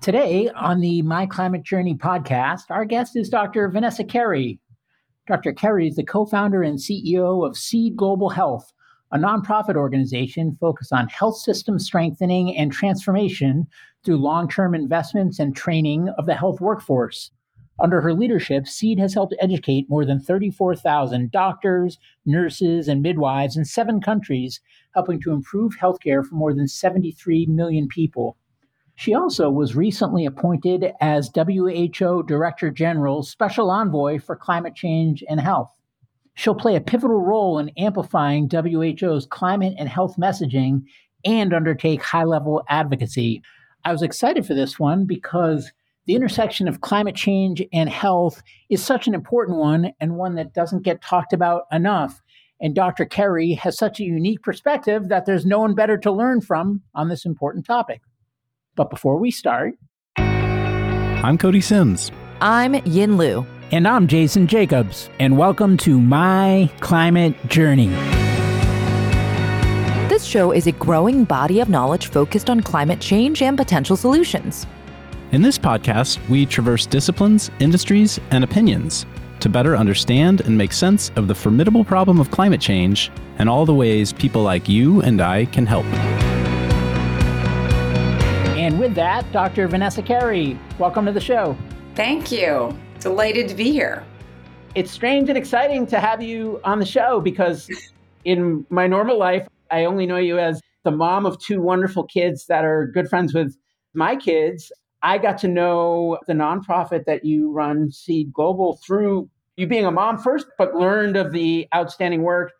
Today on the My Climate Journey podcast, our guest is Dr. Vanessa Kerry. Dr. Kerry is the co founder and CEO of Seed Global Health, a nonprofit organization focused on health system strengthening and transformation through long term investments and training of the health workforce. Under her leadership, Seed has helped educate more than 34,000 doctors, nurses, and midwives in seven countries, helping to improve healthcare for more than 73 million people. She also was recently appointed as WHO Director General Special Envoy for Climate Change and Health. She'll play a pivotal role in amplifying WHO's climate and health messaging and undertake high level advocacy. I was excited for this one because the intersection of climate change and health is such an important one and one that doesn't get talked about enough. And Dr. Kerry has such a unique perspective that there's no one better to learn from on this important topic. But before we start, I'm Cody Sims. I'm Yin Lu. And I'm Jason Jacobs. And welcome to My Climate Journey. This show is a growing body of knowledge focused on climate change and potential solutions. In this podcast, we traverse disciplines, industries, and opinions to better understand and make sense of the formidable problem of climate change and all the ways people like you and I can help. And with that, Dr. Vanessa Kerry, welcome to the show. Thank you. Delighted to be here. It's strange and exciting to have you on the show because in my normal life, I only know you as the mom of two wonderful kids that are good friends with my kids. I got to know the nonprofit that you run, Seed Global, through you being a mom first, but learned of the outstanding work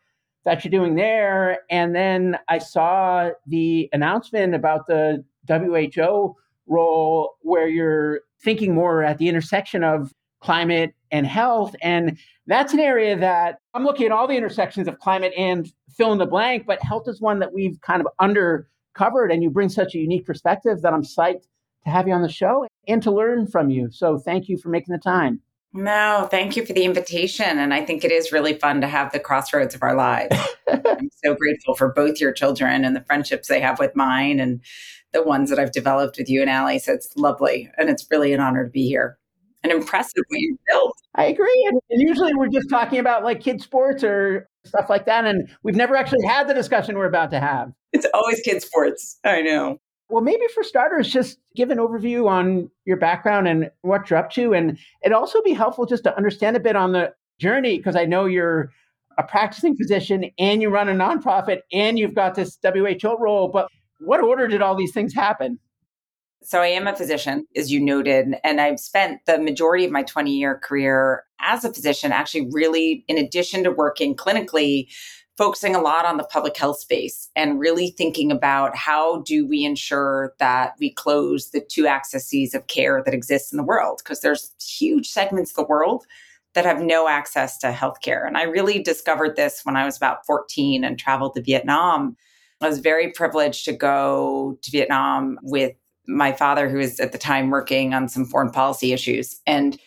that you're doing there. And then I saw the announcement about the WHO role where you're thinking more at the intersection of climate and health. And that's an area that I'm looking at all the intersections of climate and fill in the blank, but health is one that we've kind of undercovered. And you bring such a unique perspective that I'm psyched to have you on the show and to learn from you. So thank you for making the time. No, thank you for the invitation. And I think it is really fun to have the crossroads of our lives. I'm so grateful for both your children and the friendships they have with mine and the ones that I've developed with you and Allie. So it's lovely. And it's really an honor to be here. An impressive way you built. I agree. And, and usually we're just talking about like kids' sports or stuff like that. And we've never actually had the discussion we're about to have. It's always kids' sports. I know. Well, maybe for starters, just give an overview on your background and what you're up to. And it'd also be helpful just to understand a bit on the journey, because I know you're a practicing physician and you run a nonprofit and you've got this WHO role. But what order did all these things happen? So, I am a physician, as you noted, and I've spent the majority of my 20 year career as a physician, actually, really, in addition to working clinically, focusing a lot on the public health space and really thinking about how do we ensure that we close the two accesses of care that exist in the world because there's huge segments of the world that have no access to healthcare and i really discovered this when i was about 14 and traveled to vietnam i was very privileged to go to vietnam with my father who was at the time working on some foreign policy issues and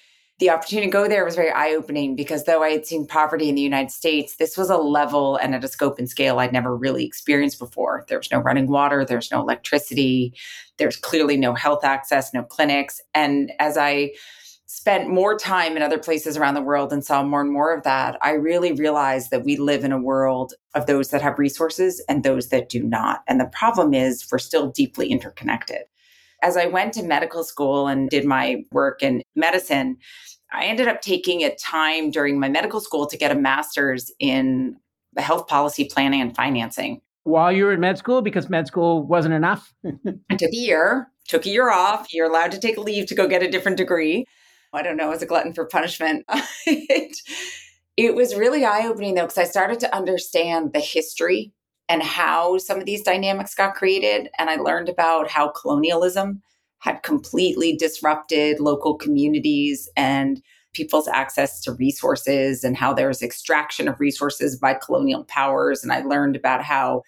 the opportunity to go there was very eye opening because though I had seen poverty in the United States, this was a level and at a scope and scale I'd never really experienced before. There was no running water, there's no electricity, there's clearly no health access, no clinics. And as I spent more time in other places around the world and saw more and more of that, I really realized that we live in a world of those that have resources and those that do not. And the problem is we're still deeply interconnected. As I went to medical school and did my work in medicine, I ended up taking a time during my medical school to get a master's in health policy planning and financing. While you were in med school, because med school wasn't enough? I took a year, took a year off. You're allowed to take a leave to go get a different degree. I don't know, as a glutton for punishment. it, it was really eye opening though, because I started to understand the history and how some of these dynamics got created. And I learned about how colonialism had completely disrupted local communities and people's access to resources and how there's extraction of resources by colonial powers. And I learned about how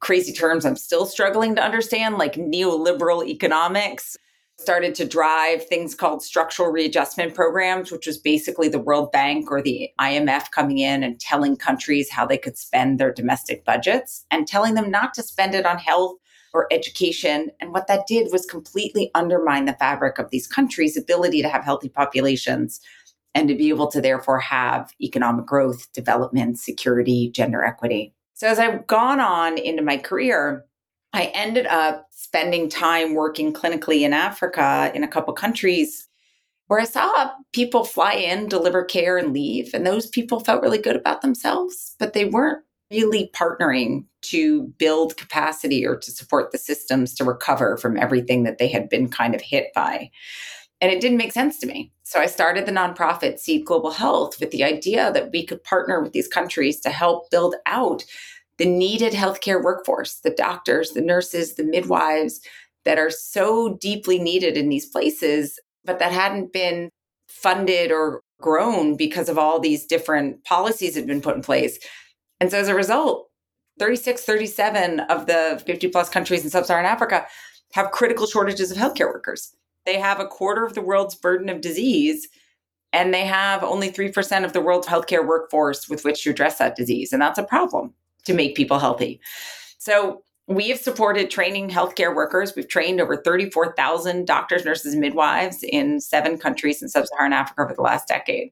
crazy terms I'm still struggling to understand, like neoliberal economics, started to drive things called structural readjustment programs, which was basically the World Bank or the IMF coming in and telling countries how they could spend their domestic budgets and telling them not to spend it on health or education. And what that did was completely undermine the fabric of these countries' ability to have healthy populations and to be able to therefore have economic growth, development, security, gender equity. So as I've gone on into my career, I ended up spending time working clinically in Africa in a couple countries where I saw people fly in, deliver care, and leave. And those people felt really good about themselves, but they weren't really partnering to build capacity or to support the systems to recover from everything that they had been kind of hit by. And it didn't make sense to me. So I started the nonprofit Seed Global Health with the idea that we could partner with these countries to help build out the needed healthcare workforce, the doctors, the nurses, the midwives that are so deeply needed in these places, but that hadn't been funded or grown because of all these different policies that had been put in place. And so as a result, 36, 37 of the 50 plus countries in sub Saharan Africa have critical shortages of healthcare workers. They have a quarter of the world's burden of disease, and they have only 3% of the world's healthcare workforce with which to address that disease. And that's a problem to make people healthy. So we have supported training healthcare workers. We've trained over 34,000 doctors, nurses, midwives in seven countries in sub Saharan Africa over the last decade.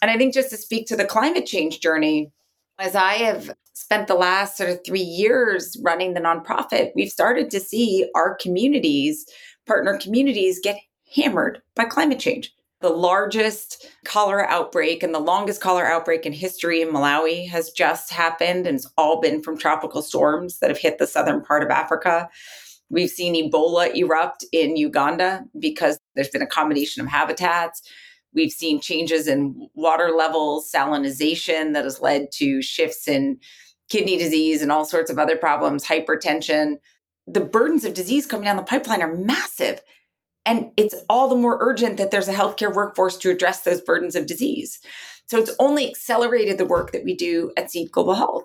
And I think just to speak to the climate change journey, as I have spent the last sort of three years running the nonprofit, we've started to see our communities partner communities get hammered by climate change. The largest cholera outbreak and the longest cholera outbreak in history in Malawi has just happened, and it's all been from tropical storms that have hit the southern part of Africa. We've seen Ebola erupt in Uganda because there's been a combination of habitats. We've seen changes in water levels, salinization that has led to shifts in kidney disease and all sorts of other problems, hypertension the burdens of disease coming down the pipeline are massive. And it's all the more urgent that there's a healthcare workforce to address those burdens of disease. So it's only accelerated the work that we do at Seed Global Health.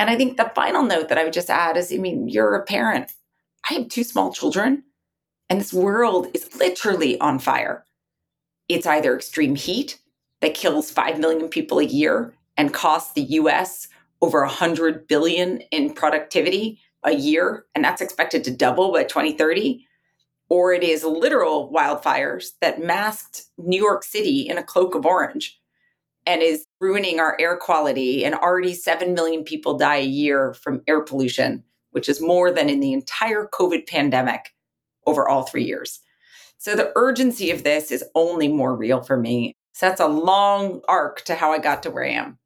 And I think the final note that I would just add is I mean, you're a parent. I have two small children, and this world is literally on fire. It's either extreme heat that kills 5 million people a year and costs the US over 100 billion in productivity a year, and that's expected to double by 2030, or it is literal wildfires that masked New York City in a cloak of orange and is ruining our air quality. And already 7 million people die a year from air pollution, which is more than in the entire COVID pandemic over all three years. So the urgency of this is only more real for me. So that's a long arc to how I got to where I am.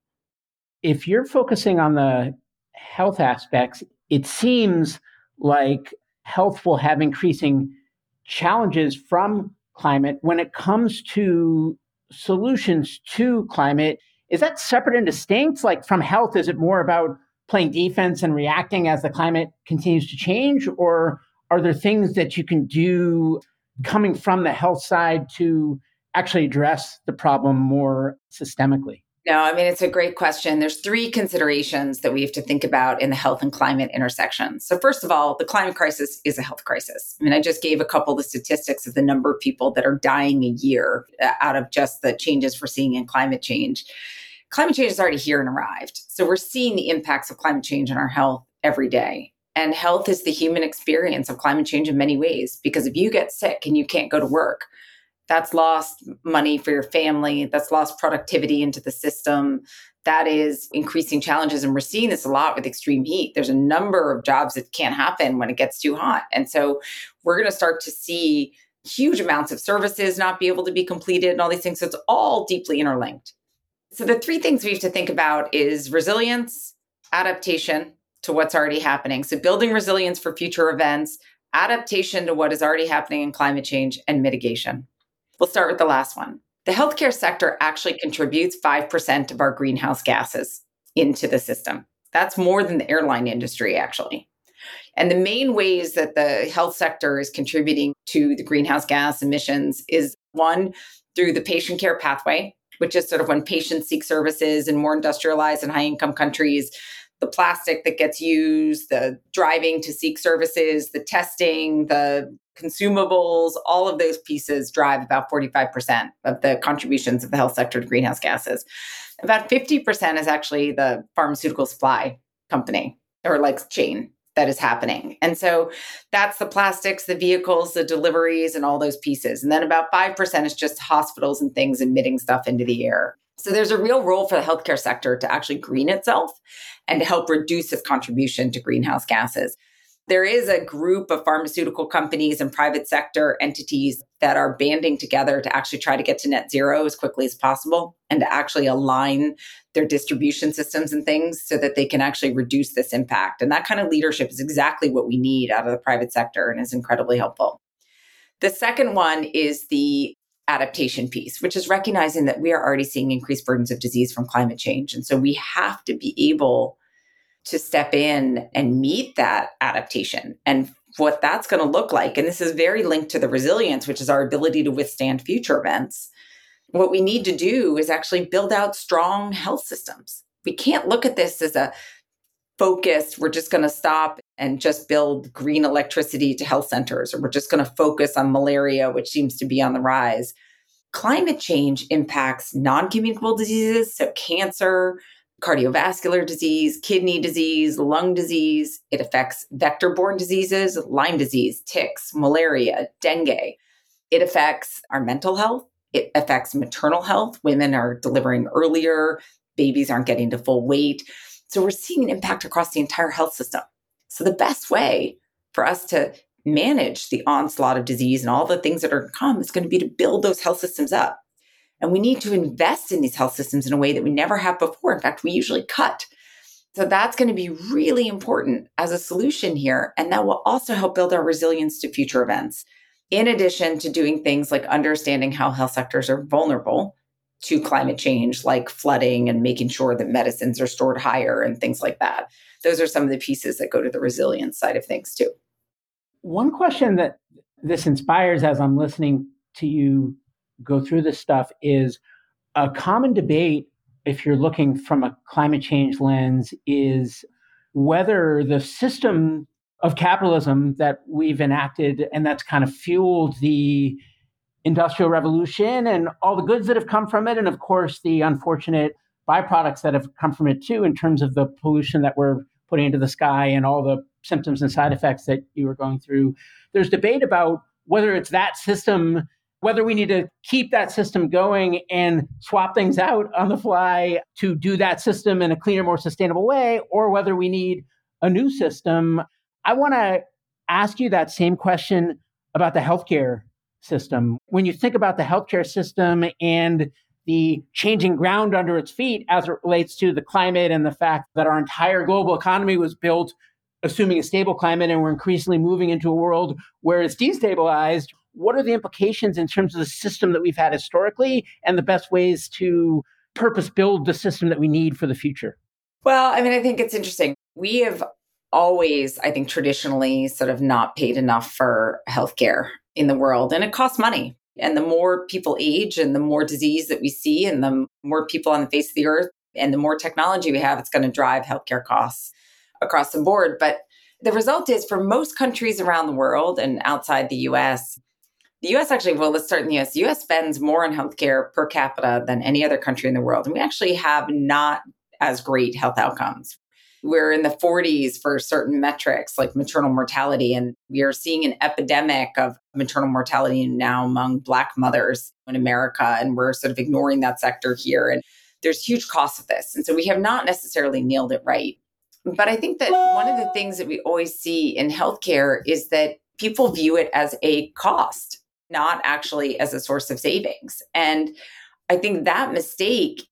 If you're focusing on the health aspects, it seems like health will have increasing challenges from climate when it comes to solutions to climate. Is that separate and distinct? Like from health, is it more about playing defense and reacting as the climate continues to change? Or are there things that you can do coming from the health side to actually address the problem more systemically? No, I mean, it's a great question. There's three considerations that we have to think about in the health and climate intersection. So, first of all, the climate crisis is a health crisis. I mean, I just gave a couple of the statistics of the number of people that are dying a year uh, out of just the changes we're seeing in climate change. Climate change is already here and arrived. So, we're seeing the impacts of climate change on our health every day. And health is the human experience of climate change in many ways, because if you get sick and you can't go to work, that's lost money for your family that's lost productivity into the system that is increasing challenges and we're seeing this a lot with extreme heat. There's a number of jobs that can't happen when it gets too hot. And so we're going to start to see huge amounts of services not be able to be completed and all these things. So it's all deeply interlinked. So the three things we have to think about is resilience adaptation to what's already happening. So building resilience for future events adaptation to what is already happening in climate change and mitigation We'll start with the last one. The healthcare sector actually contributes 5% of our greenhouse gases into the system. That's more than the airline industry, actually. And the main ways that the health sector is contributing to the greenhouse gas emissions is one, through the patient care pathway, which is sort of when patients seek services in more industrialized and high income countries, the plastic that gets used, the driving to seek services, the testing, the consumables, all of those pieces drive about 45% of the contributions of the health sector to greenhouse gases. About 50% is actually the pharmaceutical supply company or like chain. that is happening. And so that's the plastics, the vehicles, the deliveries, and all those pieces. And then about 5% is just hospitals and things emitting stuff into the air. So there's a real role for the healthcare sector to actually green itself and to help reduce its contribution to greenhouse gases. There is a group of pharmaceutical companies and private sector entities that are banding together to actually try to get to net zero as quickly as possible and to actually align their distribution systems and things so that they can actually reduce this impact. And that kind of leadership is exactly what we need out of the private sector and is incredibly helpful. The second one is the adaptation piece, which is recognizing that we are already seeing increased burdens of disease from climate change. And so we have to be able to step in and meet that adaptation and what that's going to look like. And this is very linked to the resilience, which is our ability to withstand future events. What we need to do is actually build out strong health systems. We can't look at this as a focused, we're just going to stop and just build green electricity to health centers, or we're just going to focus on malaria, which seems to be on the rise. Climate change impacts non communicable diseases, so cancer, cardiovascular disease, kidney disease, lung disease. It affects vector borne diseases, Lyme disease, ticks, malaria, dengue. It affects our mental health. It affects maternal health. Women are delivering earlier, babies aren't getting to full weight. So we're seeing an impact across the entire health system. So the best way for us to manage the onslaught of disease and all the things that are to come is going to be to build those health systems up. And we need to invest in these health systems in a way that we never have before. In fact, we usually cut. So that's going to be really important as a solution here. And that will also help build our resilience to future events. In addition to doing things like understanding how health sectors are vulnerable to climate change, like flooding and making sure that medicines are stored higher and things like that. Those are some of the pieces that go to the resilience side of things, too. One question that this inspires as I'm listening to you go through this stuff is a common debate if you're looking from a climate change lens is whether the system of capitalism that we've enacted and that's kind of fueled the industrial revolution and all the goods that have come from it and of course the unfortunate byproducts that have come from it too in terms of the pollution that we're putting into the sky and all the symptoms and side effects that you were going through. There's debate about whether it's that system whether we need to keep that system going and swap things out on the fly to do that system in a cleaner, more sustainable way, or whether we need a new system. I want to ask you that same question about the healthcare system. When you think about the healthcare system and the changing ground under its feet as it relates to the climate and the fact that our entire global economy was built assuming a stable climate and we're increasingly moving into a world where it's destabilized what are the implications in terms of the system that we've had historically and the best ways to purpose build the system that we need for the future? Well, I mean, I think it's interesting. We have always, I think, traditionally sort of not paid enough for healthcare in the world, and it costs money. And the more people age and the more disease that we see, and the more people on the face of the earth, and the more technology we have, it's going to drive healthcare costs across the board. But the result is for most countries around the world and outside the US, the US actually, well, let's start in the US. The US spends more on healthcare per capita than any other country in the world. And we actually have not as great health outcomes. We're in the 40s for certain metrics like maternal mortality. And we are seeing an epidemic of maternal mortality now among Black mothers in America. And we're sort of ignoring that sector here. And there's huge costs of this. And so we have not necessarily nailed it right. But I think that one of the things that we always see in healthcare is that people view it as a cost not actually as a source of savings. And I think that mistake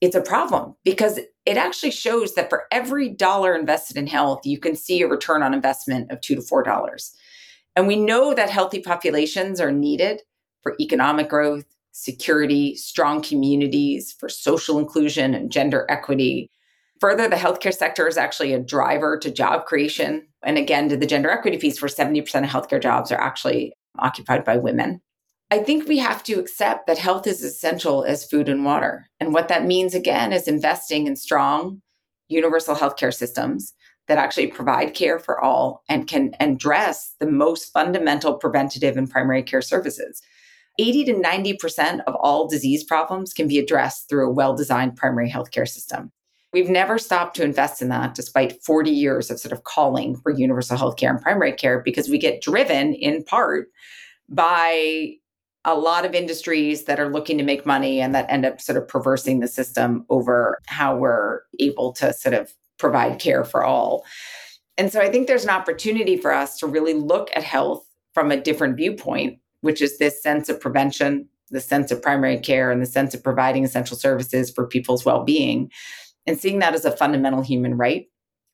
it's a problem because it actually shows that for every dollar invested in health, you can see a return on investment of 2 to 4 dollars. And we know that healthy populations are needed for economic growth, security, strong communities, for social inclusion and gender equity. Further, the healthcare sector is actually a driver to job creation. And again, to the gender equity piece, where 70% of healthcare jobs are actually occupied by women. I think we have to accept that health is essential as food and water. And what that means, again, is investing in strong universal healthcare systems that actually provide care for all and can address the most fundamental preventative and primary care services. 80 to 90% of all disease problems can be addressed through a well designed primary healthcare system. We've never stopped to invest in that despite 40 years of sort of calling for universal health care and primary care because we get driven in part by a lot of industries that are looking to make money and that end up sort of perversing the system over how we're able to sort of provide care for all. And so I think there's an opportunity for us to really look at health from a different viewpoint, which is this sense of prevention, the sense of primary care, and the sense of providing essential services for people's well being, and seeing that as a fundamental human right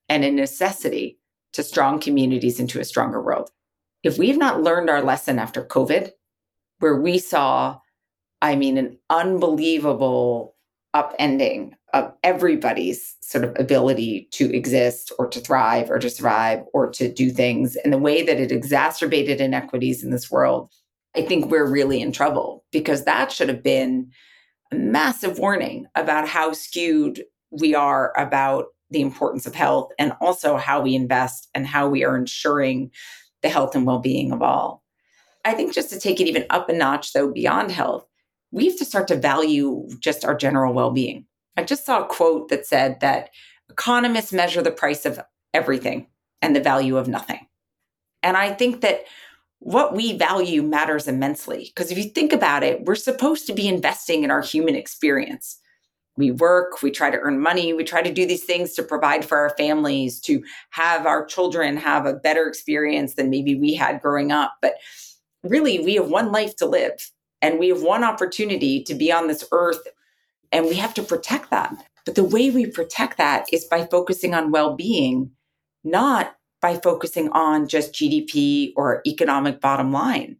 and a necessity to strong communities into a stronger world. If we've not learned our lesson after COVID, where we saw, I mean, an unbelievable upending of everybody's sort of ability to exist or to thrive or to survive or to do things and the way that it exacerbated inequities in this world, I think we're really in trouble because that should have been a massive warning about how skewed we are about the importance of health and also how we invest and how we are ensuring the health and well being of all. I think just to take it even up a notch, though, beyond health, we have to start to value just our general well being. I just saw a quote that said that economists measure the price of everything and the value of nothing. And I think that what we value matters immensely because if you think about it, we're supposed to be investing in our human experience. We work, we try to earn money, we try to do these things to provide for our families, to have our children have a better experience than maybe we had growing up. But really, we have one life to live and we have one opportunity to be on this earth and we have to protect that. But the way we protect that is by focusing on well being, not by focusing on just GDP or economic bottom line.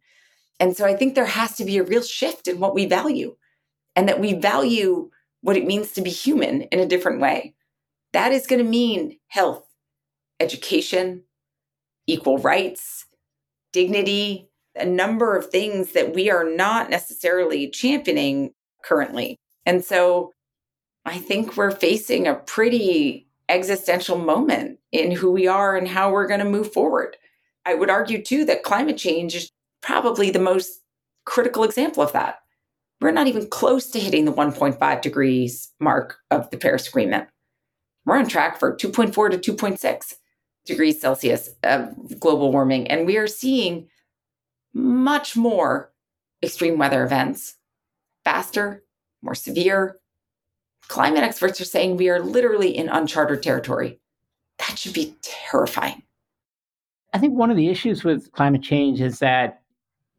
And so I think there has to be a real shift in what we value and that we value what it means to be human in a different way. That is going to mean health, education, equal rights, dignity, a number of things that we are not necessarily championing currently. And so I think we're facing a pretty existential moment in who we are and how we're going to move forward. I would argue too that climate change is probably the most critical example of that. We're not even close to hitting the 1.5 degrees mark of the Paris Agreement. We're on track for 2.4 to 2.6 degrees Celsius of global warming. And we are seeing much more extreme weather events faster, more severe. Climate experts are saying we are literally in uncharted territory. That should be terrifying. I think one of the issues with climate change is that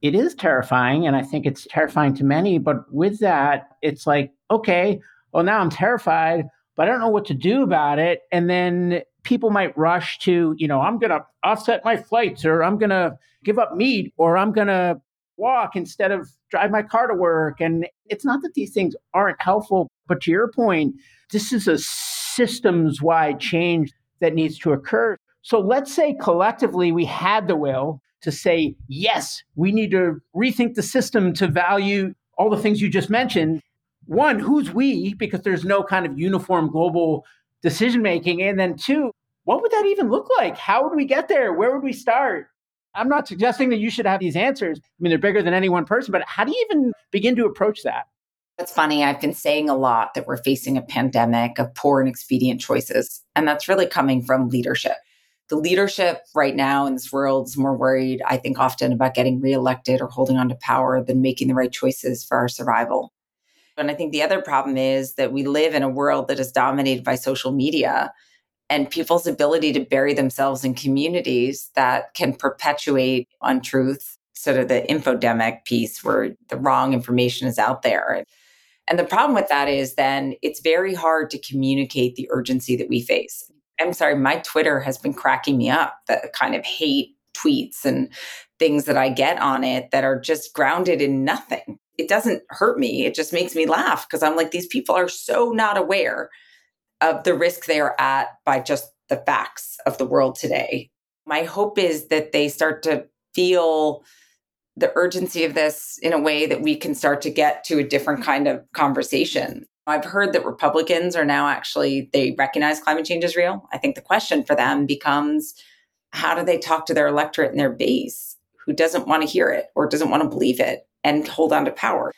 it is terrifying, and I think it's terrifying to many. But with that, it's like, okay, well, now I'm terrified, but I don't know what to do about it. And then people might rush to, you know, I'm going to offset my flights or I'm going to give up meat or I'm going to walk instead of drive my car to work. And it's not that these things aren't helpful, but to your point, this is a systems wide change that needs to occur. So let's say collectively we had the will to say, yes, we need to rethink the system to value all the things you just mentioned. One, who's we? Because there's no kind of uniform global decision making. And then two, what would that even look like? How would we get there? Where would we start? I'm not suggesting that you should have these answers. I mean, they're bigger than any one person, but how do you even begin to approach that? It's funny. I've been saying a lot that we're facing a pandemic of poor and expedient choices. And that's really coming from leadership. The leadership right now in this world is more worried, I think, often about getting reelected or holding on to power than making the right choices for our survival. And I think the other problem is that we live in a world that is dominated by social media and people's ability to bury themselves in communities that can perpetuate untruth, sort of the infodemic piece where the wrong information is out there. And the problem with that is then it's very hard to communicate the urgency that we face. I'm sorry, my Twitter has been cracking me up, the kind of hate tweets and things that I get on it that are just grounded in nothing. It doesn't hurt me. It just makes me laugh because I'm like, these people are so not aware of the risk they are at by just the facts of the world today. My hope is that they start to feel the urgency of this in a way that we can start to get to a different kind of conversation. I've heard that Republicans are now actually they recognize climate change is real. I think the question for them becomes how do they talk to their electorate and their base who doesn't want to hear it or doesn't want to believe it and hold on to power?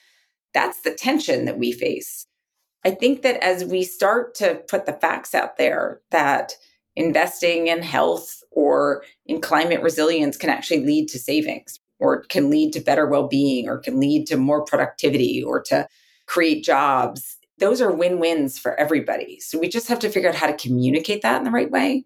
That's the tension that we face. I think that as we start to put the facts out there that investing in health or in climate resilience can actually lead to savings or can lead to better well-being or can lead to more productivity or to create jobs those are win-wins for everybody so we just have to figure out how to communicate that in the right way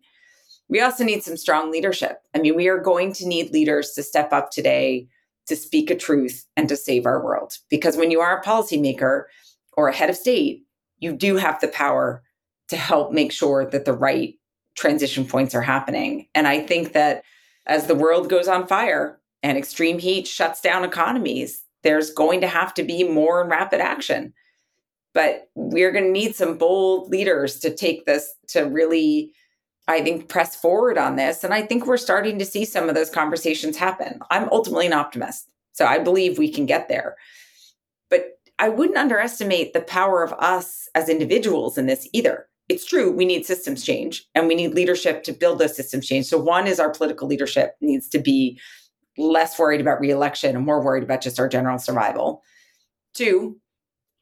we also need some strong leadership i mean we are going to need leaders to step up today to speak a truth and to save our world because when you are a policymaker or a head of state you do have the power to help make sure that the right transition points are happening. And I think that as the world goes on fire and extreme heat shuts down economies, there's going to have to be more rapid action. But we're going to need some bold leaders to take this to really, I think, press forward on this. And I think we're starting to see some of those conversations happen. I'm ultimately an optimist. So I believe we can get there. But I wouldn't underestimate the power of us as individuals in this either it's true we need systems change and we need leadership to build those systems change so one is our political leadership needs to be less worried about reelection and more worried about just our general survival two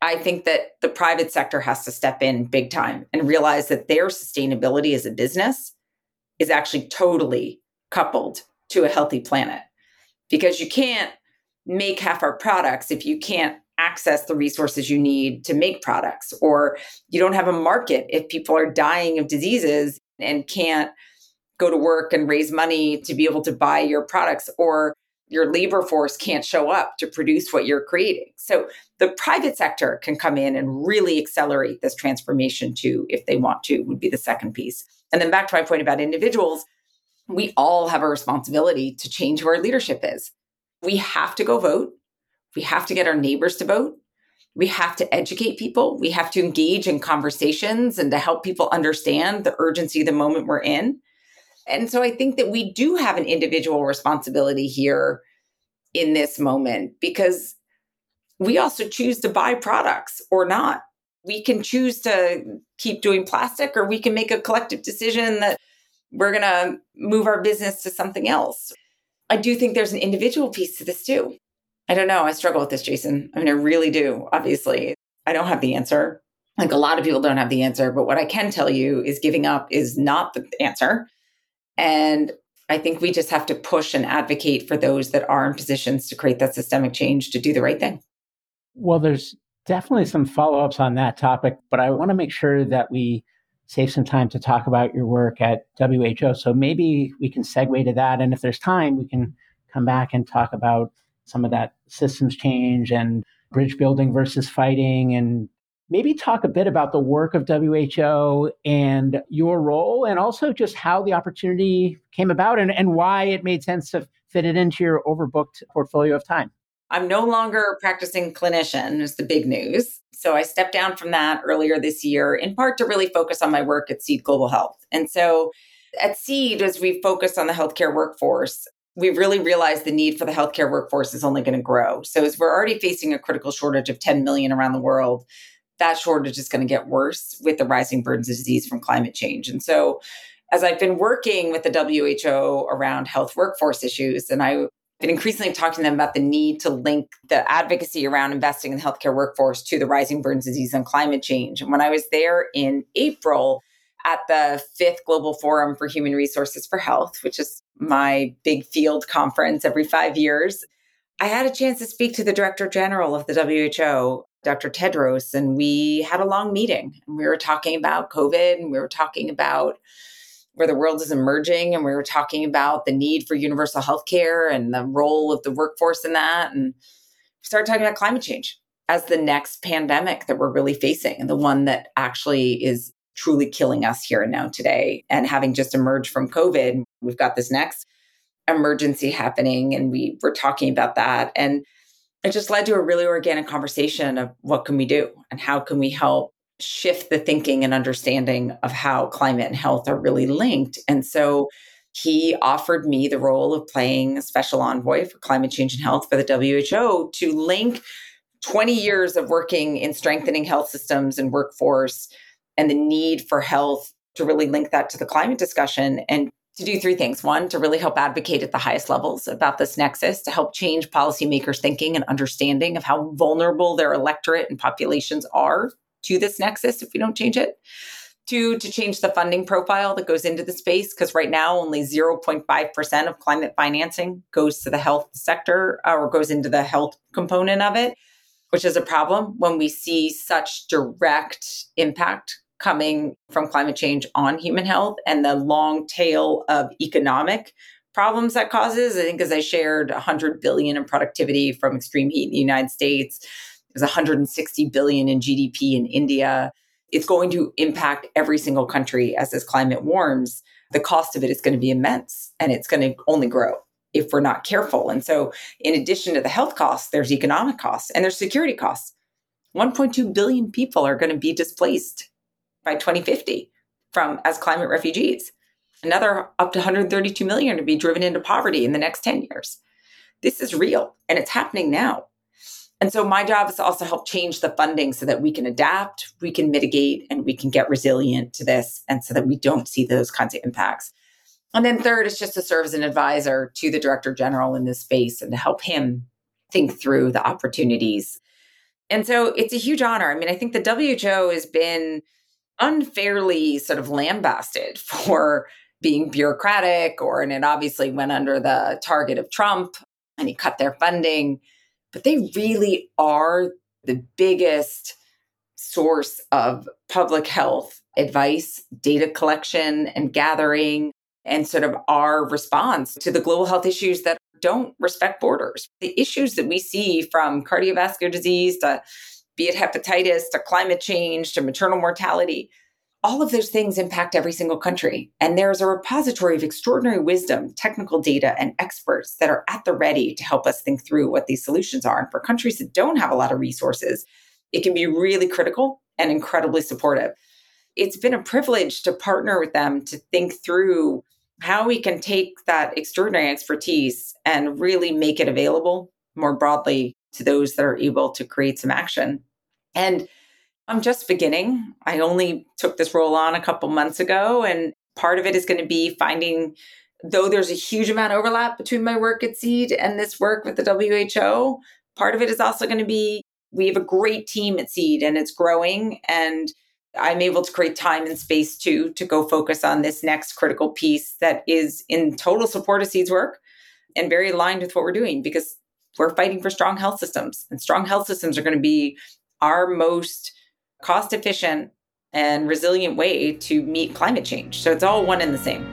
i think that the private sector has to step in big time and realize that their sustainability as a business is actually totally coupled to a healthy planet. Because you can't make half our products if you can't access the resources you need to make products, or you don't have a market if people are dying of diseases and can't go to work and raise money to be able to buy your products, or your labor force can't show up to produce what you're creating. So the private sector can come in and really accelerate this transformation too, if they want to, would be the second piece. And then back to my point about individuals, we all have a responsibility to change who our leadership is. We have to go vote. We have to get our neighbors to vote. We have to educate people. We have to engage in conversations and to help people understand the urgency of the moment we're in. And so I think that we do have an individual responsibility here in this moment because we also choose to buy products or not. We can choose to keep doing plastic or we can make a collective decision that we're going to move our business to something else. I do think there's an individual piece to this too. I don't know. I struggle with this, Jason. I mean, I really do. Obviously, I don't have the answer. Like a lot of people don't have the answer. But what I can tell you is giving up is not the answer. And I think we just have to push and advocate for those that are in positions to create that systemic change to do the right thing. Well, there's definitely some follow ups on that topic, but I want to make sure that we save some time to talk about your work at WHO. So maybe we can segue to that. And if there's time, we can come back and talk about some of that systems change and bridge building versus fighting and maybe talk a bit about the work of WHO and your role and also just how the opportunity came about and, and why it made sense to fit it into your overbooked portfolio of time. I'm no longer practicing clinician, is the big news. So I stepped down from that earlier this year, in part to really focus on my work at Seed Global Health. And so at Seed, as we focus on the healthcare workforce, we really realized the need for the healthcare workforce is only going to grow. So as we're already facing a critical shortage of 10 million around the world, that shortage is going to get worse with the rising burdens of disease from climate change. And so as I've been working with the WHO around health workforce issues, and I've been increasingly talking to them about the need to link the advocacy around investing in the healthcare workforce to the rising burdens of disease and climate change. And when I was there in April, at the fifth Global Forum for Human Resources for Health, which is my big field conference every five years, I had a chance to speak to the Director General of the WHO, Dr. Tedros, and we had a long meeting. And we were talking about COVID and we were talking about where the world is emerging and we were talking about the need for universal health care and the role of the workforce in that. And we started talking about climate change as the next pandemic that we're really facing and the one that actually is truly killing us here and now today. And having just emerged from COVID, we've got this next emergency happening and we were talking about that and it just led to a really organic conversation of what can we do and how can we help shift the thinking and understanding of how climate and health are really linked. And so he offered me the role of playing a special envoy for climate change and health for the WHO to link 20 years of working in strengthening health systems and workforce and the need for health to really link that to the climate discussion and to do three things. One, to really help advocate at the highest levels about this nexus, to help change policymakers' thinking and understanding of how vulnerable their electorate and populations are to this nexus if we don't change it. Two, to change the funding profile that goes into the space, because right now only 0.5% of climate financing goes to the health sector uh, or goes into the health component of it, which is a problem when we see such direct impact coming from climate change on human health and the long tail of economic problems that causes. I think as I shared 100 billion in productivity from extreme heat in the United States, there's 160 billion in GDP in India. It's going to impact every single country as this climate warms. The cost of it is going to be immense and it's going to only grow if we're not careful. And so, in addition to the health costs, there's economic costs and there's security costs. 1.2 billion people are going to be displaced by 2050 from as climate refugees. Another up to 132 million to be driven into poverty in the next 10 years. This is real and it's happening now. And so my job is to also help change the funding so that we can adapt, we can mitigate, and we can get resilient to this, and so that we don't see those kinds of impacts. And then third is just to serve as an advisor to the director general in this space and to help him think through the opportunities. And so it's a huge honor. I mean, I think the WHO has been unfairly sort of lambasted for being bureaucratic, or and it obviously went under the target of Trump and he cut their funding but they really are the biggest source of public health advice, data collection and gathering, and sort of our response to the global health issues that don't respect borders. The issues that we see from cardiovascular disease to be it hepatitis to climate change to maternal mortality, all of those things impact every single country. And there's a repository of extraordinary wisdom, technical data, and experts that are at the ready to help us think through what these solutions are. And for countries that don't have a lot of resources, it can be really critical and incredibly supportive. It's been a privilege to partner with them to think through how we can take that extraordinary expertise and really make it available more broadly to those that are able to create some action. And I'm just beginning. I only took this role on a couple months ago, and part of it is going to be finding, though there's a huge amount of overlap between my work at Seed and this work with the WHO, part of it is also going to be we have a great team at Seed and it's growing. And I'm able to create time and space too to go focus on this next critical piece that is in total support of Seed's work and very aligned with what we're doing because we're fighting for strong health systems. And strong health systems are going to be our most cost efficient and resilient way to meet climate change. So it's all one and the same.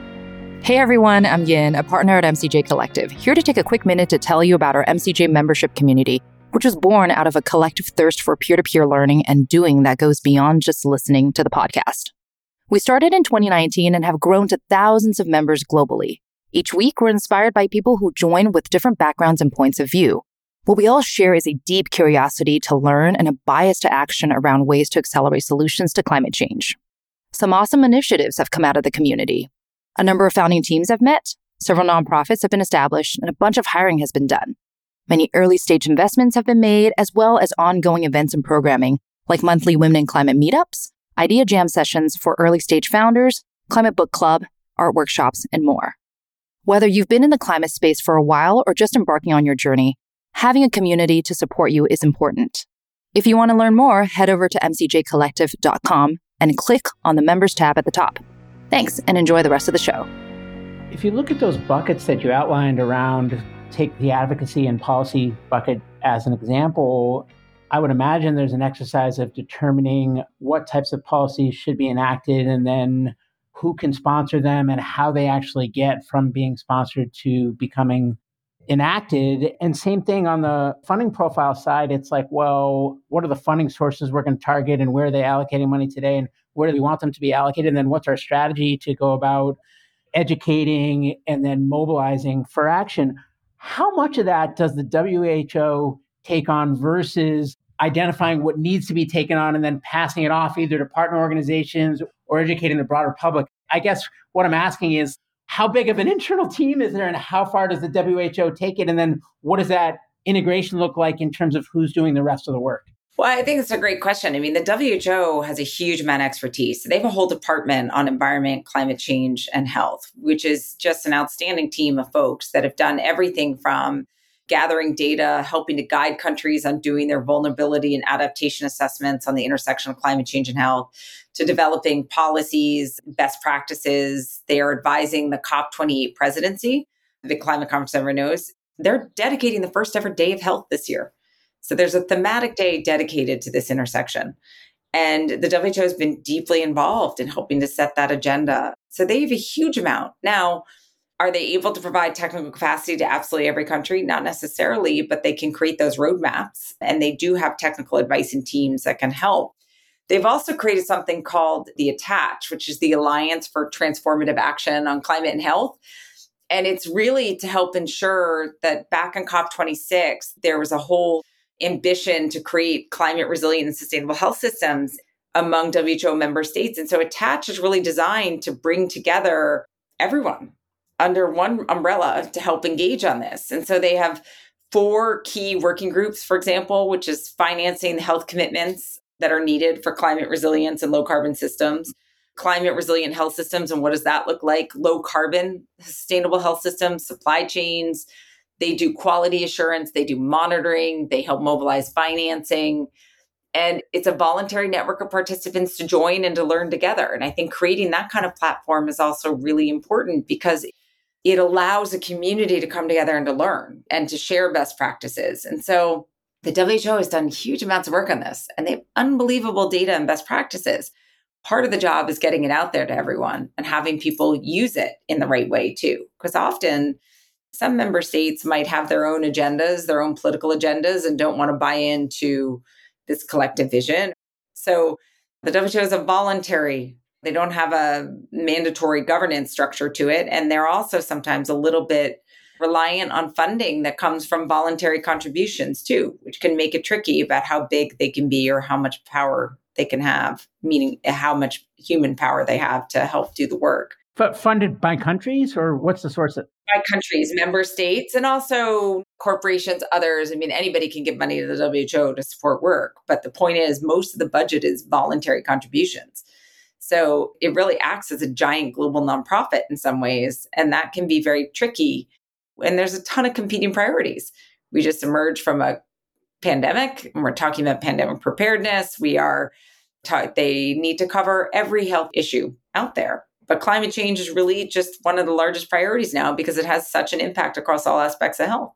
Hey everyone, I'm Yin, a partner at MCJ Collective, here to take a quick minute to tell you about our MCJ membership community, which was born out of a collective thirst for peer to peer learning and doing that goes beyond just listening to the podcast. We started in 2019 and have grown to thousands of members globally. Each week, we're inspired by people who join with different backgrounds and points of view. What we all share is a deep curiosity to learn and a bias to action around ways to accelerate solutions to climate change. Some awesome initiatives have come out of the community. A number of founding teams have met, several nonprofits have been established, and a bunch of hiring has been done. Many early stage investments have been made, as well as ongoing events and programming, like monthly Women in Climate meetups, idea jam sessions for early stage founders, climate book club, art workshops, and more. Whether you've been in the climate space for a while or just embarking on your journey, having a community to support you is important. If you want to learn more, head over to mcjcollective.com and click on the members tab at the top. Thanks and enjoy the rest of the show. If you look at those buckets that you outlined around, take the advocacy and policy bucket as an example, I would imagine there's an exercise of determining what types of policies should be enacted and then who can sponsor them and how they actually get from being sponsored to becoming enacted. And same thing on the funding profile side. It's like, well, what are the funding sources we're going to target and where are they allocating money today and where do we want them to be allocated? And then what's our strategy to go about educating and then mobilizing for action? How much of that does the WHO take on versus identifying what needs to be taken on and then passing it off either to partner organizations or educating the broader public? I guess what I'm asking is how big of an internal team is there and how far does the WHO take it? And then what does that integration look like in terms of who's doing the rest of the work? Well, I think it's a great question. I mean, the WHO has a huge amount of expertise. They have a whole department on environment, climate change, and health, which is just an outstanding team of folks that have done everything from gathering data, helping to guide countries on doing their vulnerability and adaptation assessments on the intersection of climate change and health, to developing policies, best practices. They are advising the COP28 presidency, the climate conference everyone knows. They're dedicating the first ever day of health this year. So there's a thematic day dedicated to this intersection. And the WHO has been deeply involved in helping to set that agenda. So they have a huge amount. Now, are they able to provide technical capacity to absolutely every country? Not necessarily, but they can create those roadmaps and they do have technical advice and teams that can help. They've also created something called the ATACH, which is the Alliance for Transformative Action on Climate and Health. And it's really to help ensure that back in COP26, there was a whole ambition to create climate resilient and sustainable health systems among WHO member states. And so ATACH is really designed to bring together everyone under one umbrella to help engage on this. And so they have four key working groups, for example, which is financing the health commitments that are needed for climate resilience and low carbon systems, climate resilient health systems, and what does that look like? Low carbon sustainable health systems, supply chains. They do quality assurance, they do monitoring, they help mobilize financing. And it's a voluntary network of participants to join and to learn together. And I think creating that kind of platform is also really important because it allows a community to come together and to learn and to share best practices. And so the WHO has done huge amounts of work on this and they have unbelievable data and best practices. Part of the job is getting it out there to everyone and having people use it in the right way too. Because often some member states might have their own agendas, their own political agendas, and don't want to buy into this collective vision. So the WHO is a voluntary they don't have a mandatory governance structure to it. And they're also sometimes a little bit reliant on funding that comes from voluntary contributions too, which can make it tricky about how big they can be or how much power they can have, meaning how much human power they have to help do the work. But funded by countries or what's the source of by countries, member states, and also corporations, others. I mean, anybody can give money to the WHO to support work. But the point is, most of the budget is voluntary contributions. So it really acts as a giant global nonprofit in some ways. And that can be very tricky. And there's a ton of competing priorities. We just emerged from a pandemic and we're talking about pandemic preparedness. We are, ta- they need to cover every health issue out there. But climate change is really just one of the largest priorities now because it has such an impact across all aspects of health.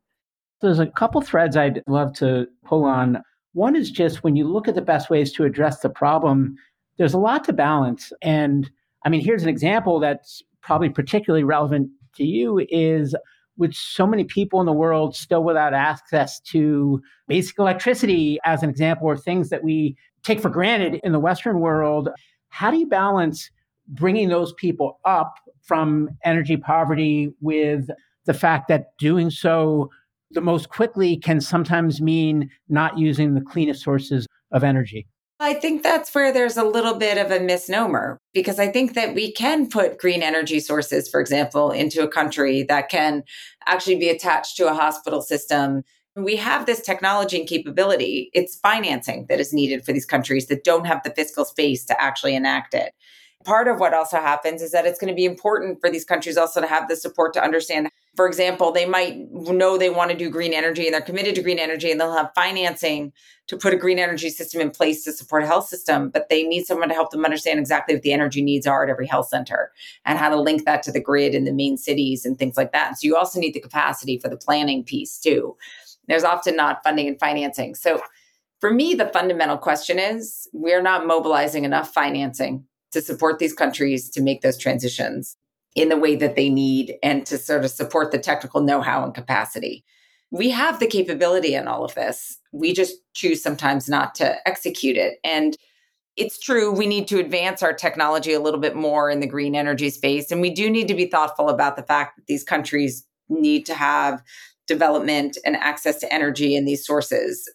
There's a couple threads I'd love to pull on. One is just when you look at the best ways to address the problem, there's a lot to balance. And I mean, here's an example that's probably particularly relevant to you is with so many people in the world still without access to basic electricity, as an example, or things that we take for granted in the Western world. How do you balance bringing those people up from energy poverty with the fact that doing so the most quickly can sometimes mean not using the cleanest sources of energy? I think that's where there's a little bit of a misnomer because I think that we can put green energy sources, for example, into a country that can actually be attached to a hospital system. We have this technology and capability. It's financing that is needed for these countries that don't have the fiscal space to actually enact it. Part of what also happens is that it's going to be important for these countries also to have the support to understand for example, they might know they want to do green energy and they're committed to green energy and they'll have financing to put a green energy system in place to support a health system, but they need someone to help them understand exactly what the energy needs are at every health center and how to link that to the grid in the main cities and things like that. So you also need the capacity for the planning piece too. There's often not funding and financing. So for me, the fundamental question is we're not mobilizing enough financing to support these countries to make those transitions in the way that they need and to sort of support the technical know how and capacity. We have the capability in all of this. We just choose sometimes not to execute it. And it's true, we need to advance our technology a little bit more in the green energy space. And we do need to be thoughtful about the fact that these countries need to have development and access to energy and these sources.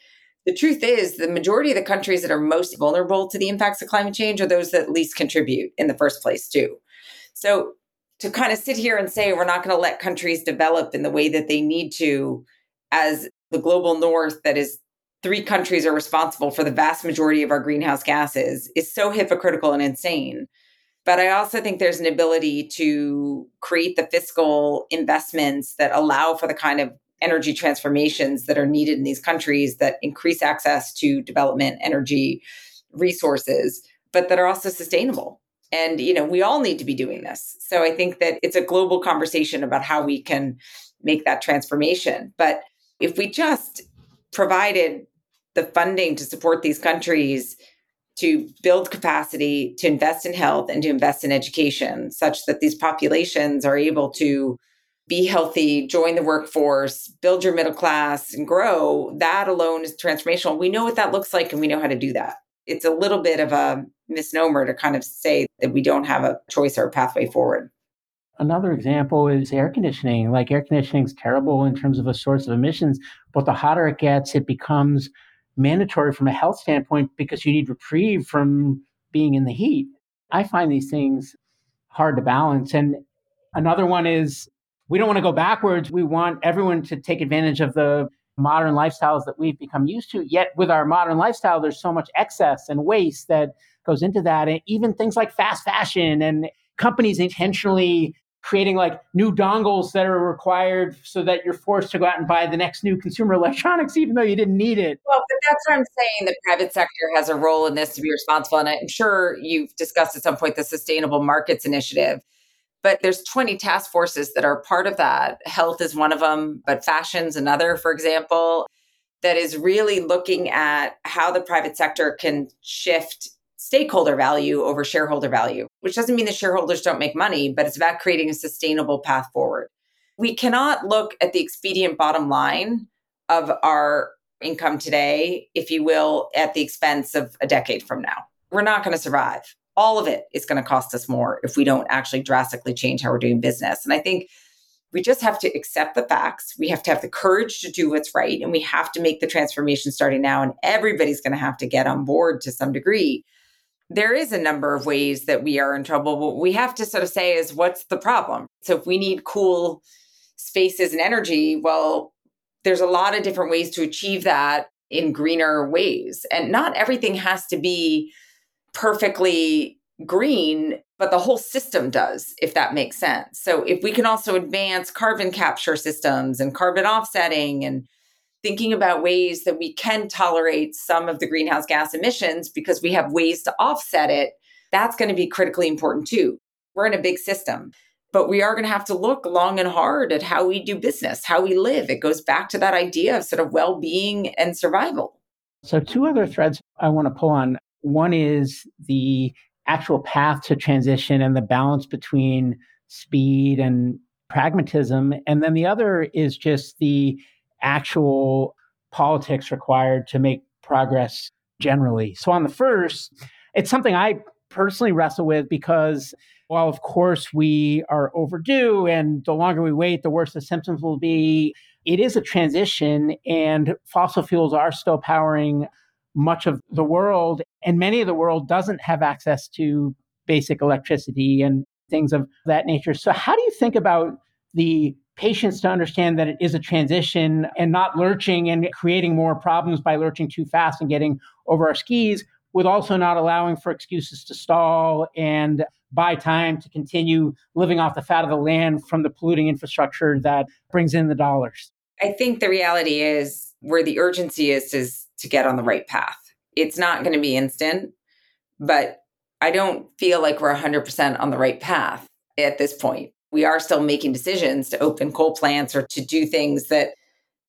The truth is, the majority of the countries that are most vulnerable to the impacts of climate change are those that least contribute in the first place, too. So to kind of sit here and say we're not going to let countries develop in the way that they need to as the global north that is three countries are responsible for the vast majority of our greenhouse gases is so hypocritical and insane but i also think there's an ability to create the fiscal investments that allow for the kind of energy transformations that are needed in these countries that increase access to development energy resources, but that are also sustainable. And, you know, we all need to be doing this. So I think that it's a global conversation about how we can make that transformation. But if we just provided the funding to support these countries to build capacity, to invest in health, and to invest in education, such that these populations are able to be healthy, join the workforce, build your middle class, and grow, that alone is transformational. We know what that looks like and we know how to do that. It's a little bit of a misnomer to kind of say that we don't have a choice or a pathway forward. Another example is air conditioning. Like air conditioning is terrible in terms of a source of emissions, but the hotter it gets, it becomes mandatory from a health standpoint because you need reprieve from being in the heat. I find these things hard to balance. And another one is we don't want to go backwards. We want everyone to take advantage of the modern lifestyles that we've become used to. Yet, with our modern lifestyle, there's so much excess and waste that goes into that. And even things like fast fashion and companies intentionally creating like new dongles that are required so that you're forced to go out and buy the next new consumer electronics even though you didn't need it. Well, but that's what I'm saying. The private sector has a role in this to be responsible. And I'm sure you've discussed at some point the Sustainable Markets Initiative. But there's 20 task forces that are part of that. Health is one of them, but fashion's another, for example, that is really looking at how the private sector can shift stakeholder value over shareholder value, which doesn't mean the shareholders don't make money, but it's about creating a sustainable path forward. We cannot look at the expedient bottom line of our income today, if you will, at the expense of a decade from now. We're not going to survive. All of it is going to cost us more if we don't actually drastically change how we're doing business. And I think we just have to accept the facts. We have to have the courage to do what's right. And we have to make the transformation starting now. And everybody's going to have to get on board to some degree there is a number of ways that we are in trouble. What we have to sort of say is what's the problem? So if we need cool spaces and energy, well, there's a lot of different ways to achieve that in greener ways. And not everything has to be perfectly green, but the whole system does, if that makes sense. So if we can also advance carbon capture systems and carbon offsetting and thinking about ways that we can tolerate some of the greenhouse gas emissions because we have ways to offset it, that's going to be critically important too. We're in a big system, but we are going to have to look long and hard at how we do business, how we live. It goes back to that idea of sort of well being and survival. So, two other threads I want to pull on. One is the actual path to transition and the balance between speed and pragmatism. And then the other is just the actual politics required to make progress generally. So, on the first, it's something I personally wrestle with because while, of course, we are overdue and the longer we wait, the worse the symptoms will be, it is a transition and fossil fuels are still powering much of the world. And many of the world doesn't have access to basic electricity and things of that nature. So, how do you think about the patience to understand that it is a transition and not lurching and creating more problems by lurching too fast and getting over our skis, with also not allowing for excuses to stall and buy time to continue living off the fat of the land from the polluting infrastructure that brings in the dollars. I think the reality is where the urgency is is to get on the right path. It's not going to be instant, but I don't feel like we're 100% on the right path at this point we are still making decisions to open coal plants or to do things that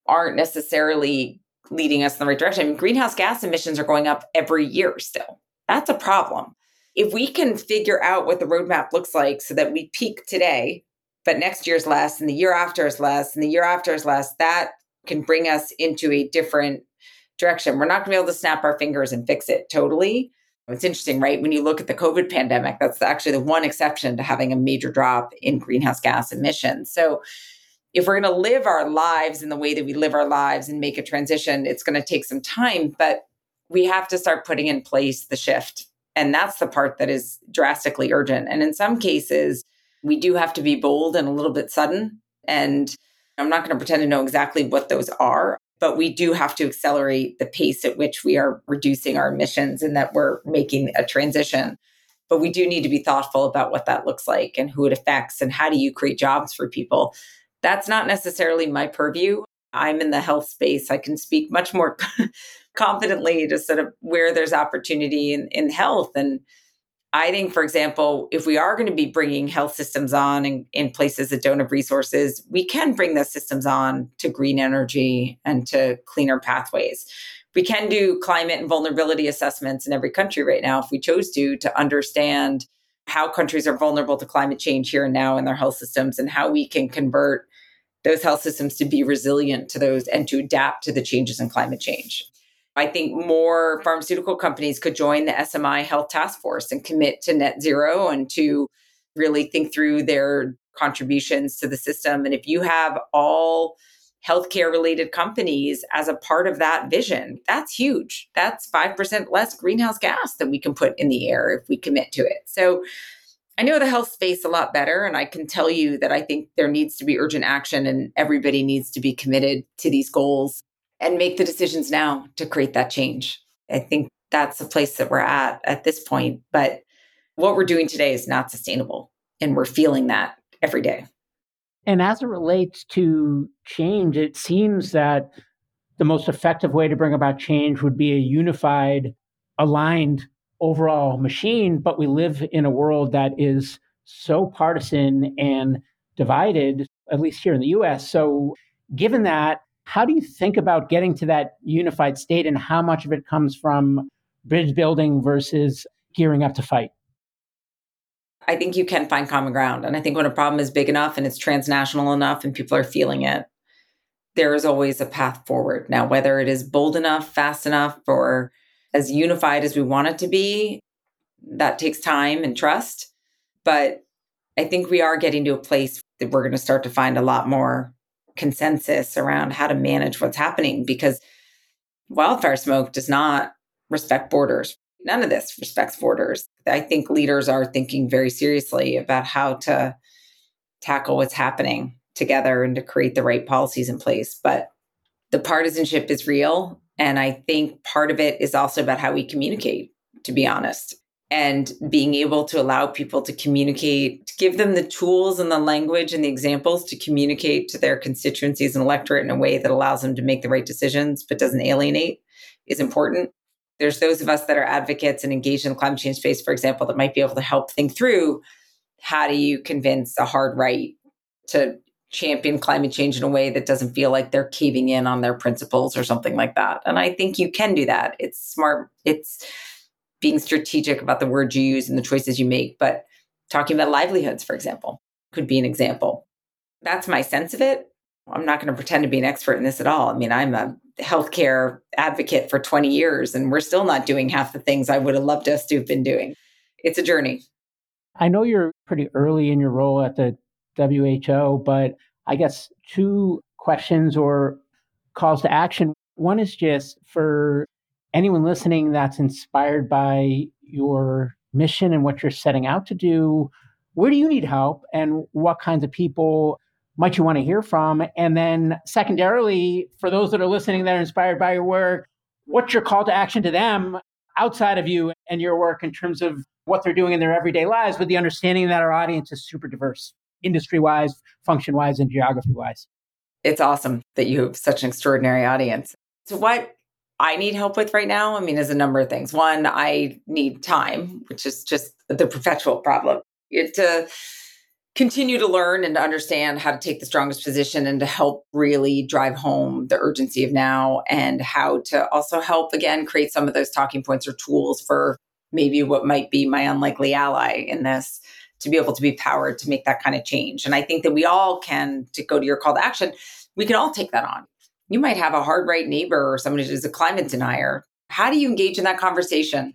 aren't necessarily leading us in the right direction. I mean, greenhouse gas emissions are going up every year still. That's a problem. If we can figure out what the roadmap looks like so that we peak today, but next year's less and the year after is less and the year after is less, that can bring us into a different direction. We're not going to be able to snap our fingers and fix it totally, it's interesting, right? When you look at the COVID pandemic, that's actually the one exception to having a major drop in greenhouse gas emissions. So, if we're going to live our lives in the way that we live our lives and make a transition, it's going to take some time, but we have to start putting in place the shift. And that's the part that is drastically urgent. And in some cases, we do have to be bold and a little bit sudden. And I'm not going to pretend to know exactly what those are but we do have to accelerate the pace at which we are reducing our emissions and that we're making a transition. But we do need to be thoughtful about what that looks like and who it affects and how do you create jobs for people. That's not necessarily my purview. I'm in the health space. I can speak much more confidently to sort of where there's opportunity in, in health. And I think, for example, if we are going to be bringing health systems on in, in places that don't have resources, we can bring those systems on to green energy and to cleaner pathways. We can do climate and vulnerability assessments in every country right now if we chose to, to understand how countries are vulnerable to climate change here and now in their health systems and how we can convert those health systems to be resilient to those and to adapt to the changes in climate change. I think more pharmaceutical companies could join the SMI Health Task Force and commit to net zero and to really think through their contributions to the system. And if you have all healthcare related companies as a part of that vision, that's huge. That's 5% less greenhouse gas that we can put in the air if we commit to it. So I know the health space a lot better. And I can tell you that I think there needs to be urgent action and everybody needs to be committed to these goals and make the decisions now to create that change. I think that's the place that we're at at this point. But what we're doing today is not sustainable. And we're feeling that every day. And as it relates to change, it seems that the most effective way to bring about change would be a unified, aligned overall machine. But we live in a world that is so partisan and divided, at least here in the US. So, given that, how do you think about getting to that unified state and how much of it comes from bridge building versus gearing up to fight? I think you can find common ground. And I think when a problem is big enough and it's transnational enough and people are feeling it, there is always a path forward. Now, whether it is bold enough, fast enough, or as unified as we want it to be, that takes time and trust. But I think we are getting to a place that we're going to start to find a lot more consensus around how to manage what's happening because wildfire smoke does not respect borders. None of this respects borders. I think leaders are thinking very seriously about how to tackle what's happening together and to create the right policies in place. But the partisanship is real. And I think part of it is also about how we communicate, to be honest and being able to allow people to communicate, to give them the tools and the language and the examples to communicate to their constituencies and electorate in a way that allows them to make the right decisions but doesn't alienate is important. There's those of us that are advocates and engaged in the climate change space, for example, that might be able to help think through how do you convince a hard right to champion climate change in a way that doesn't feel like they're caving in on their principles or something like that. And I think you can do that. It's smart. It's being strategic about the words you use and the choices you make, but talking about livelihoods, for example, could be an example. That's my sense of it. I'm not going to pretend to be an expert in this at all. I mean, I'm a healthcare advocate for 20 years, and we're still not doing half the things I would have loved us to have been doing. It's a journey. I know you're pretty early in your role at the WHO, but I guess two questions or calls to action. One is just for anyone listening that's inspired by your mission and what you're setting out to do, where do you need help and what kinds of people might you want to hear from? And then, secondarily, for those that are listening that are inspired by your work, what's your call to action to them outside of you and your work in terms of what they're doing in their everyday lives with the understanding that our audience is super diverse, industry wise, function wise, and geography wise? It's awesome that you have such an extraordinary audience. So, what I need help with right now, I mean, is a number of things. One, I need time, which is just the perpetual problem. To continue to learn and to understand how to take the strongest position and to help really drive home the urgency of now and how to also help again create some of those talking points or tools for maybe what might be my unlikely ally in this to be able to be powered to make that kind of change. And I think that we all can, to go to your call to action, we can all take that on you might have a hard right neighbor or somebody who's a climate denier. How do you engage in that conversation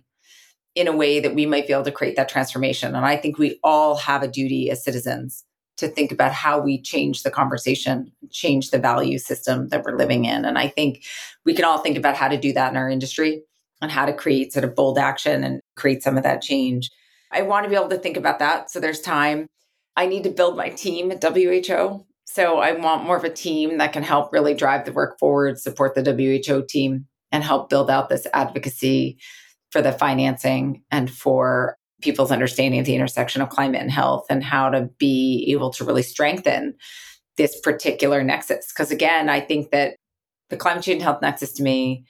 in a way that we might be able to create that transformation? And I think we all have a duty as citizens to think about how we change the conversation, change the value system that we're living in. And I think we can all think about how to do that in our industry and how to create sort of bold action and create some of that change. I want to be able to think about that. So there's time. I need to build my team at WHO. So I want more of a team that can help really drive the work forward, support the WHO team, and help build out this advocacy for the financing and for people's understanding of the intersection of climate and health and how to be able to really strengthen this particular nexus. Because again, I think that the climate change and health nexus to me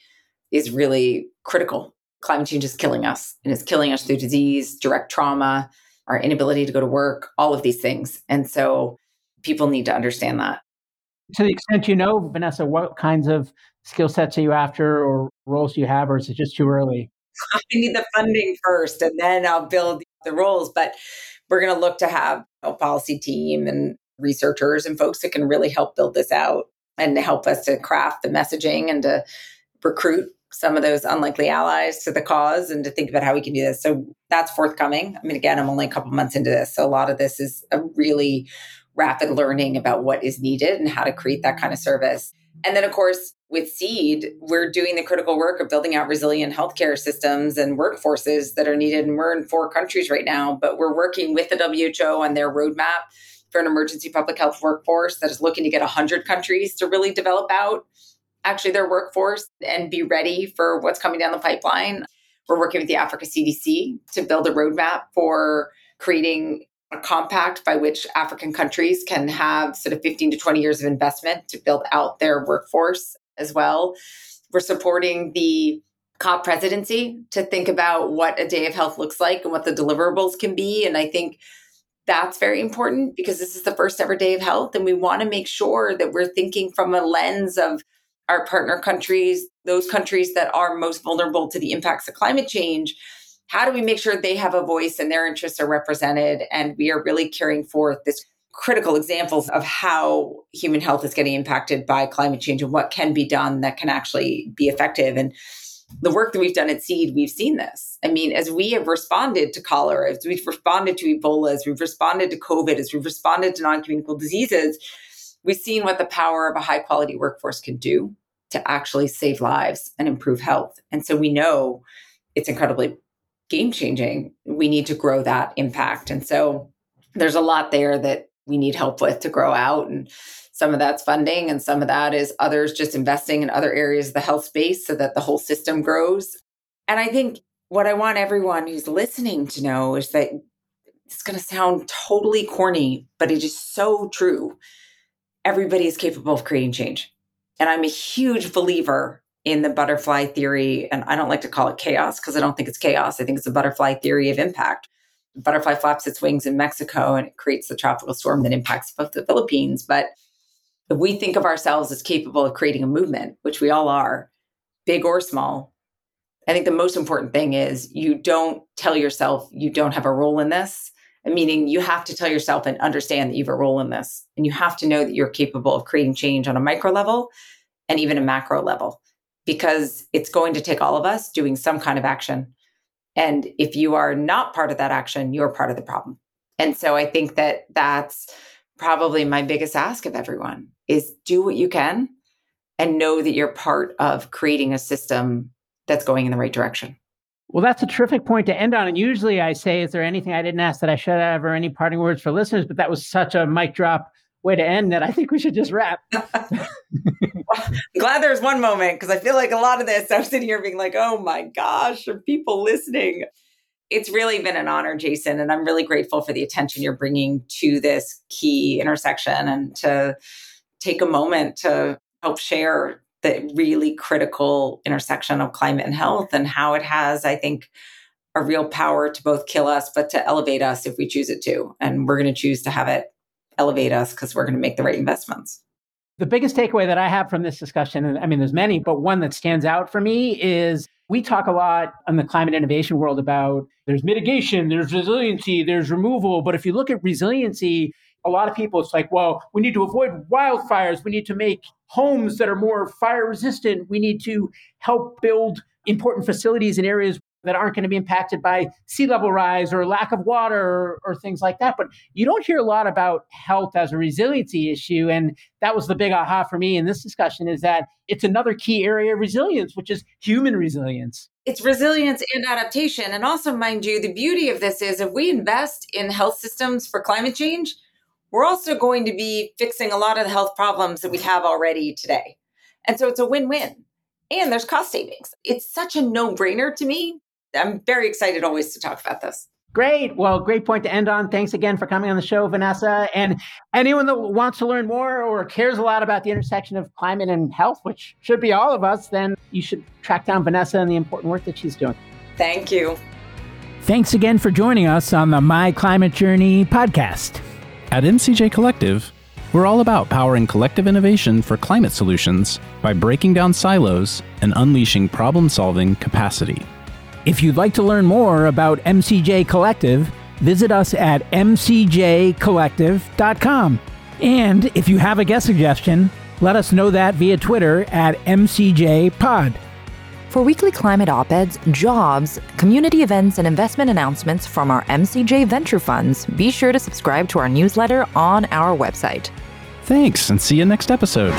is really critical. Climate change is killing us and it's killing us through disease, direct trauma, our inability to go to work, all of these things. And so people need to understand that. To the extent you know, Vanessa, what kinds of skill sets are you after or roles do you have, or is it just too early? I need the funding first and then I'll build the roles. But we're going to look to have a policy team and researchers and folks that can really help build this out and help us to craft the messaging and to recruit some of those unlikely allies to the cause and to think about how we can do this. So that's forthcoming. I mean, again, I'm only a couple months into this. So a lot of this is a really rapid learning about what is needed and how to create that kind of service. And then, of course, with Seed, we're doing the critical work of building out resilient healthcare systems and workforces that are needed. And we're in four countries right now, but we're working with the WHO on their roadmap for an emergency public health workforce that is looking to get 100 countries to really develop out actually their workforce and be ready for what's coming down the pipeline. We're working with the Africa CDC to build a roadmap for creating a compact by which African countries can have sort of 15 to 20 years of investment to build out their workforce as well. We're supporting the COP presidency to think about what a day of health looks like and what the deliverables can be. And I think that's very important because this is the first ever day of health. And we want to make sure that we're thinking from a lens of our partner countries, those countries that are most vulnerable to the impacts of climate change how do we make sure they have a voice and their interests are represented? And we are really carrying forth this critical examples of how human health is getting impacted by climate change and what can be done that can actually be effective. And the work that we've done at seed we've seen this. I mean as we have responded to cholera as we've responded to ebola as we've responded to covid as we've responded to non-communicable diseases we've seen what the power of a high quality workforce can do to actually save lives and improve health. And so we know it's incredibly game changing, we need to grow that impact. And so there's a lot there that we need help with to grow out. And some of that's funding, and some of that is others just investing in other areas of the health space so that the whole system grows. And I think what I want everyone who's listening to know is that it's going to sound totally corny, but it is so true. Everybody is capable of creating change. And I'm a huge believer in the butterfly theory, and I don't like to call it chaos because I don't think it's chaos. I think it's a butterfly theory of impact. The butterfly flaps its wings in Mexico and it creates the tropical storm that impacts both the Philippines. But if we think of ourselves as capable of creating a movement, which we all are, big or small, I think the most important thing is you don't tell yourself you don't have a role in this. Meaning, you have to tell yourself and understand that you have a role in this. And you have to know that you're capable of creating change on a micro level and even a macro level because it's going to take all of us doing some kind of action. And if you are not part of that action, you're part of the problem. And so I think that that's probably my biggest ask of everyone is do what you can and know that you're part of creating a system that's going in the right direction. Well, that's a terrific point to end on. And usually I say, is there anything I didn't ask that I should have or any parting words for listeners? But that was such a mic drop way to end that I think we should just wrap. Glad there's one moment because I feel like a lot of this, I'm sitting here being like, oh my gosh, are people listening? It's really been an honor, Jason. And I'm really grateful for the attention you're bringing to this key intersection and to take a moment to help share the really critical intersection of climate and health and how it has, I think, a real power to both kill us, but to elevate us if we choose it to. And we're going to choose to have it elevate us because we're going to make the right investments. The biggest takeaway that I have from this discussion, and I mean, there's many, but one that stands out for me is we talk a lot in the climate innovation world about there's mitigation, there's resiliency, there's removal. But if you look at resiliency, a lot of people, it's like, well, we need to avoid wildfires. We need to make homes that are more fire resistant. We need to help build important facilities in areas that aren't going to be impacted by sea level rise or lack of water or, or, things like that. But you don't hear a lot about health as a resiliency issue. And that was the big aha for me in this discussion is that it's another key area of resilience, which is human resilience. It's resilience and adaptation. And also, mind you, the beauty of this is if we invest in health systems for climate change, we're also going to be fixing a lot of the health problems that we have already today. And so it's a win win. And there's cost savings. It's such a no brainer to me I'm very excited always to talk about this. Great. Well, great point to end on. Thanks again for coming on the show, Vanessa. And anyone that wants to learn more or cares a lot about the intersection of climate and health, which should be all of us, then you should track down Vanessa and the important work that she's doing. Thank you. Thanks again for joining us on the My Climate Journey podcast. At MCJ Collective, we're all about powering collective innovation for climate solutions by breaking down silos and unleashing problem solving capacity. If you'd like to learn more about MCJ Collective, visit us at mcjcollective.com. And if you have a guest suggestion, let us know that via Twitter at MCJPod. For weekly climate op eds, jobs, community events, and investment announcements from our MCJ venture funds, be sure to subscribe to our newsletter on our website. Thanks, and see you next episode.